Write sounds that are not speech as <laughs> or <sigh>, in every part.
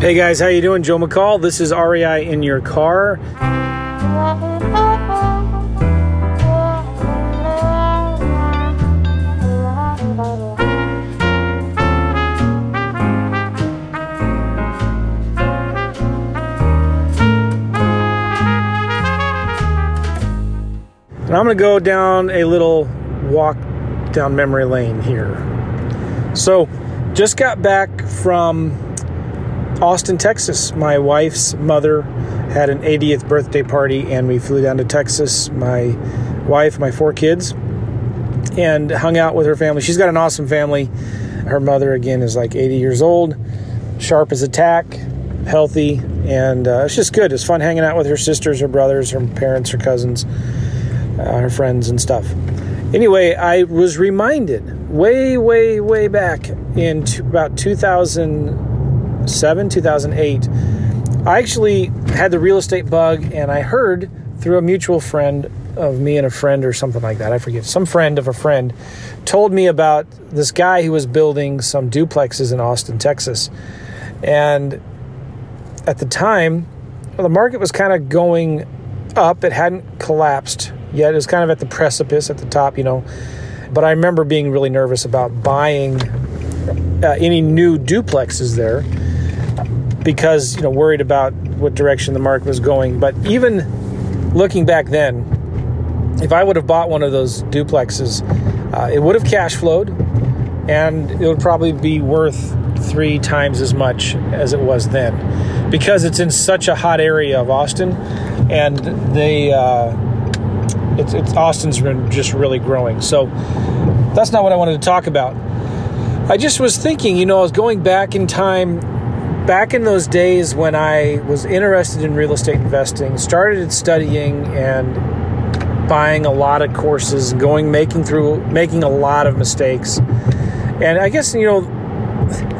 Hey guys, how you doing? Joe McCall. This is REI in your car. And I'm going to go down a little walk down memory lane here. So, just got back from Austin, Texas. My wife's mother had an 80th birthday party, and we flew down to Texas. My wife, my four kids, and hung out with her family. She's got an awesome family. Her mother, again, is like 80 years old, sharp as a tack, healthy, and uh, it's just good. It's fun hanging out with her sisters, her brothers, her parents, her cousins, uh, her friends, and stuff. Anyway, I was reminded way, way, way back in t- about 2000. 2007, 2008, I actually had the real estate bug and I heard through a mutual friend of me and a friend or something like that. I forget. Some friend of a friend told me about this guy who was building some duplexes in Austin, Texas. And at the time, the market was kind of going up. It hadn't collapsed yet. It was kind of at the precipice at the top, you know. But I remember being really nervous about buying uh, any new duplexes there because you know worried about what direction the market was going. But even looking back then, if I would have bought one of those duplexes, uh, it would have cash flowed, and it would probably be worth three times as much as it was then, because it's in such a hot area of Austin, and they. Uh, it's, it's Austin's been just really growing. So that's not what I wanted to talk about. I just was thinking, you know, I was going back in time back in those days when I was interested in real estate investing, started studying and buying a lot of courses, going making through making a lot of mistakes. And I guess you know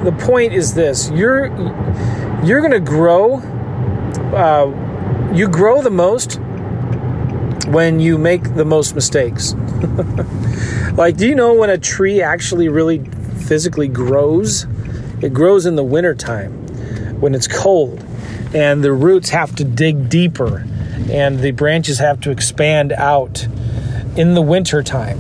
the point is this: you're you're going to grow. Uh, you grow the most when you make the most mistakes. <laughs> like, do you know when a tree actually really physically grows? It grows in the wintertime when it's cold and the roots have to dig deeper and the branches have to expand out in the winter time.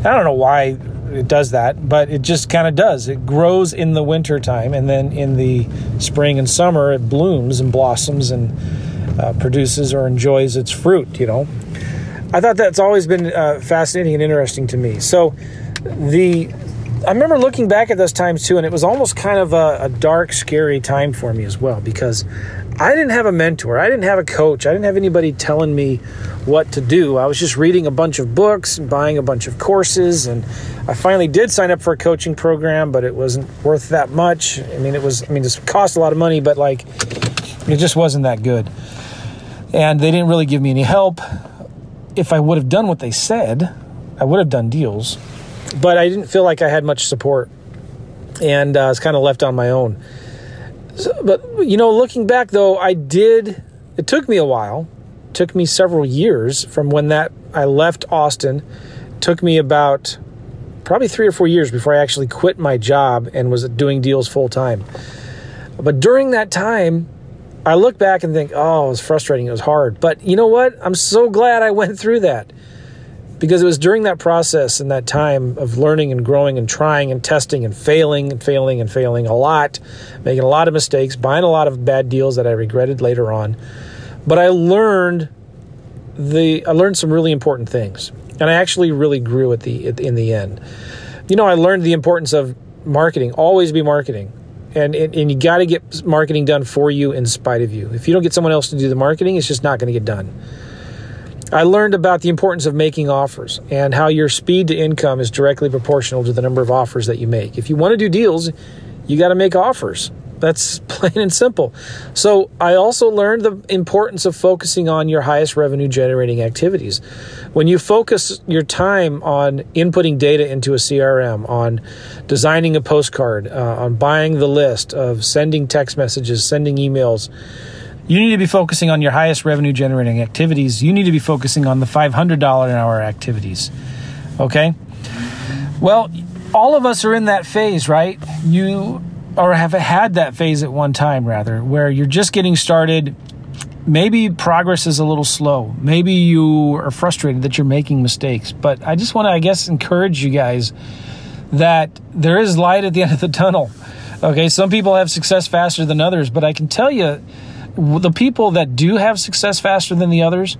I don't know why it does that, but it just kind of does. It grows in the winter time and then in the spring and summer it blooms and blossoms and uh, produces or enjoys its fruit, you know. I thought that's always been uh, fascinating and interesting to me. So the I remember looking back at those times too, and it was almost kind of a, a, dark, scary time for me as well because I didn't have a mentor, I didn't have a coach, I didn't have anybody telling me what to do. I was just reading a bunch of books and buying a bunch of courses, and I finally did sign up for a coaching program, but it wasn't worth that much. I mean, it was, I mean, it cost a lot of money, but like, it just wasn't that good. And they didn't really give me any help. If I would have done what they said, I would have done deals but I didn't feel like I had much support, and uh, I was kind of left on my own. So, but you know, looking back though, I did. It took me a while. It took me several years from when that I left Austin. It took me about probably three or four years before I actually quit my job and was doing deals full time. But during that time, I look back and think, oh, it was frustrating. It was hard. But you know what? I'm so glad I went through that because it was during that process and that time of learning and growing and trying and testing and failing and failing and failing a lot, making a lot of mistakes, buying a lot of bad deals that I regretted later on. But I learned the I learned some really important things, and I actually really grew at the in the end. You know, I learned the importance of marketing. Always be marketing. And, and, and you got to get marketing done for you in spite of you. If you don't get someone else to do the marketing, it's just not going to get done. I learned about the importance of making offers and how your speed to income is directly proportional to the number of offers that you make. If you want to do deals, you got to make offers. That's <laughs> plain and simple. So, I also learned the importance of focusing on your highest revenue generating activities. When you focus your time on inputting data into a CRM, on designing a postcard, uh, on buying the list, of sending text messages, sending emails, you need to be focusing on your highest revenue generating activities. You need to be focusing on the $500 an hour activities. Okay? Well, all of us are in that phase, right? You or have had that phase at one time rather, where you're just getting started. Maybe progress is a little slow. Maybe you are frustrated that you're making mistakes. But I just want to, I guess, encourage you guys that there is light at the end of the tunnel. Okay, some people have success faster than others, but I can tell you the people that do have success faster than the others,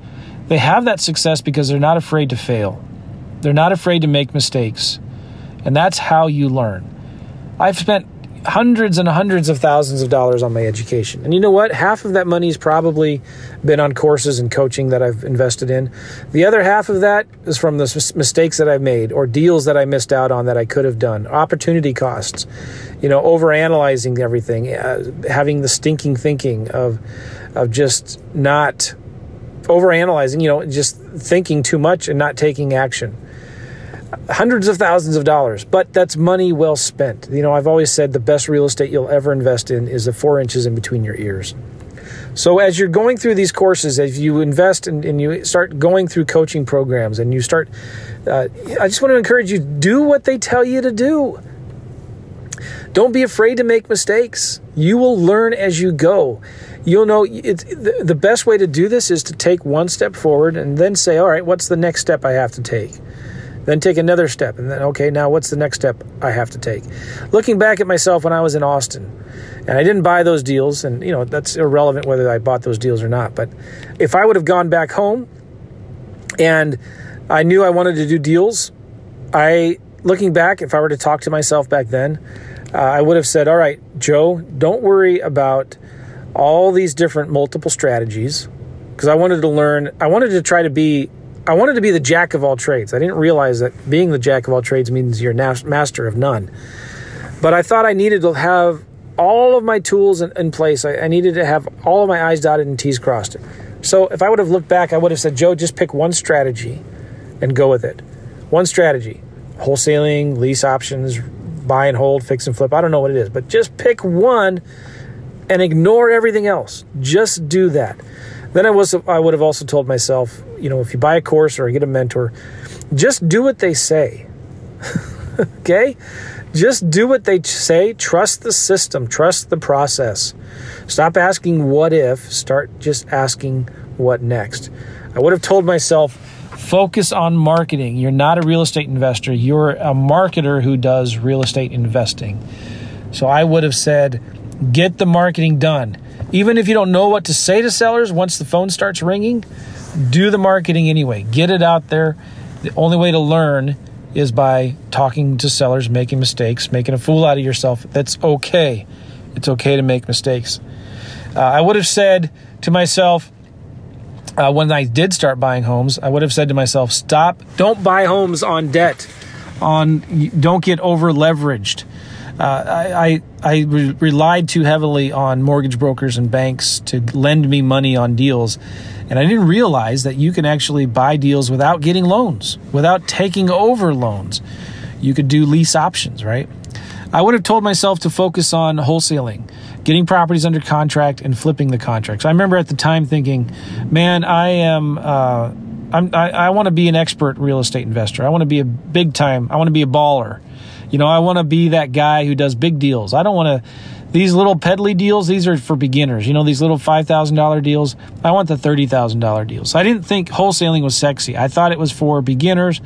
they have that success because they're not afraid to fail. They're not afraid to make mistakes. And that's how you learn. I've spent hundreds and hundreds of thousands of dollars on my education. And you know what? Half of that money's probably been on courses and coaching that I've invested in. The other half of that is from the mistakes that I've made or deals that I missed out on that I could have done, opportunity costs, you know, overanalyzing everything, uh, having the stinking thinking of of just not overanalyzing, you know, just thinking too much and not taking action hundreds of thousands of dollars, but that's money well spent. You know, I've always said the best real estate you'll ever invest in is the four inches in between your ears. So, as you're going through these courses, as you invest and, and you start going through coaching programs and you start, uh, I just want to encourage you do what they tell you to do. Don't be afraid to make mistakes. You will learn as you go. You'll know it's, the, the best way to do this is to take one step forward and then say, all right, what's the next step I have to take? Then take another step and then okay now what's the next step i have to take? Looking back at myself when i was in austin and i didn't buy those deals and you know that's irrelevant whether i bought those deals or not but if i would have gone back home and i knew i wanted to do deals i looking back if i were to talk to myself back then uh, i would have said all right joe don't worry about all these different multiple strategies because i wanted to learn i wanted to try to be I wanted to be the jack of all trades. I didn't realize that being the jack of all trades means you're master of none. But I thought I needed to have all of my tools in, in place. I, I, needed to have all of my I's dotted and T's crossed. So if I would have looked back, I would have said, Joe, just pick one strategy and go with it. One strategy wholesaling, lease options, buy and hold, fix and flip. I don't know what it is, but just pick one and ignore everything else. Just do that. Then I was I would have also told myself, you know, if you buy a course or get a mentor, just do what they say. <laughs> okay? Just do what they say. Trust the system, trust the process. Stop asking what if, start just asking what next. I would have told myself, focus on marketing. You're not a real estate investor, you're a marketer who does real estate investing. So I would have said, get the marketing done. Even if you don't know what to say to sellers once the phone starts ringing, do the marketing anyway. Get it out there. The only way to learn is by talking to sellers, making mistakes, making a fool out of yourself. That's okay. It's okay to make mistakes. Uh, I would have said to myself, uh, when I did start buying homes, I would have said to myself, stop, don't buy homes on debt, on don't get over leveraged I, I, I re- relied too heavily on mortgage brokers and banks to lend me money on deals. And I didn't realize that you can actually buy deals without getting loans, without taking over loans. You could do lease options, right? I would have told myself to focus on wholesaling, getting properties under contract, and flipping the contracts. I remember at the time thinking, man, I am. Uh, I'm, I, I want to be an expert real estate investor. I want to be a big time. I want to be a baller. You know, I want to be that guy who does big deals. I don't want to these little peddly deals, these are for beginners. You know, these little $5,000 deals. I want the $30,000 deals. I didn't think wholesaling was sexy. I thought it was for beginners,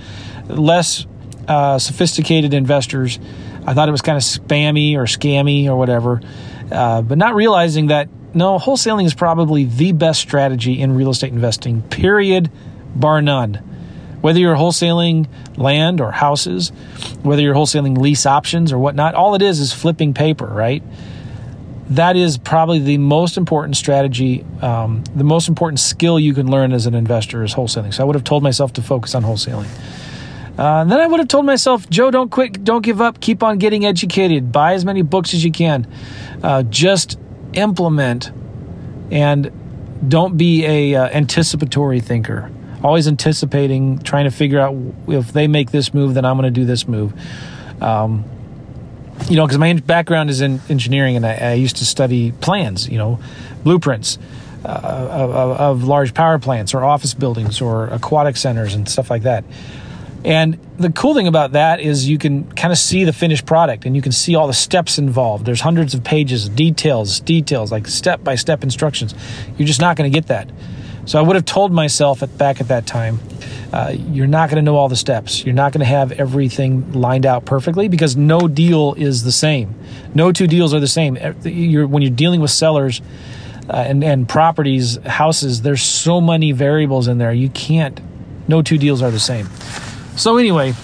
less uh, sophisticated investors. I thought it was kind of spammy or scammy or whatever. Uh, but not realizing that no, wholesaling is probably the best strategy in real estate investing, period, bar none. Whether you're wholesaling land or houses, whether you're wholesaling lease options or whatnot, all it is is flipping paper, right? That is probably the most important strategy, um, the most important skill you can learn as an investor is wholesaling. So I would have told myself to focus on wholesaling. Uh, then I would have told myself, Joe, don't quit, don't give up, keep on getting educated, buy as many books as you can, uh, just implement, and don't be a uh, anticipatory thinker always anticipating, trying to figure out if they make this move, then I'm going to do this move. Um, you know, because my background is in engineering, and I, I, used to study plans. You know, blueprints uh, of, of, large power plants, or office buildings, or aquatic centers, and stuff like that. And the cool thing about that is you can kind of see the finished product and you can see all the steps involved. There's hundreds of pages, details, details, like step by step instructions. You're just not going to get that. So I would have told myself at, back at that time, uh, you're not going to know all the steps. You're not going to have everything lined out perfectly because no deal is the same. No two deals are the same. You're, when you're dealing with sellers uh, and, and properties, houses, there's so many variables in there. You can't, no two deals are the same. So anyway,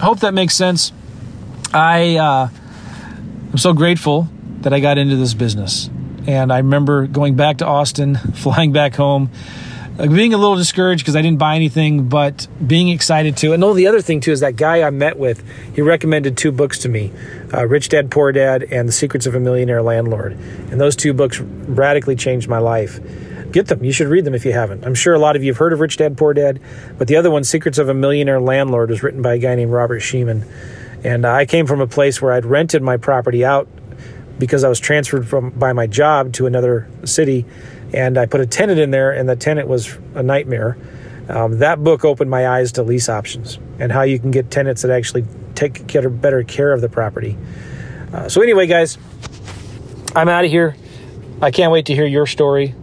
hope that makes sense. I uh, I'm so grateful that I got into this business, and I remember going back to Austin, <laughs> flying back home, uh, being a little discouraged because I didn't buy anything, but being excited too. And oh, the other thing too is that guy I met with, he recommended two books to me, uh, Rich Dad Poor Dad and The Secrets of a Millionaire Landlord, and those two books radically changed my life get them. You should read them if you haven't. I'm sure a lot of you have heard of Rich Dad Poor Dad, but the other one, Secrets of a Millionaire Landlord, was written by a guy named Robert Shemin. And I came from a place where I'd rented my property out because I was transferred from by my job to another city, and I put a tenant in there, and the tenant was a nightmare. Um, that book opened my eyes to lease options and how you can get tenants that actually take care, better care of the property. Uh, so anyway, guys, I'm out of here. I can't wait to hear your story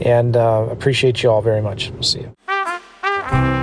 and uh, appreciate you all very much. We'll see you.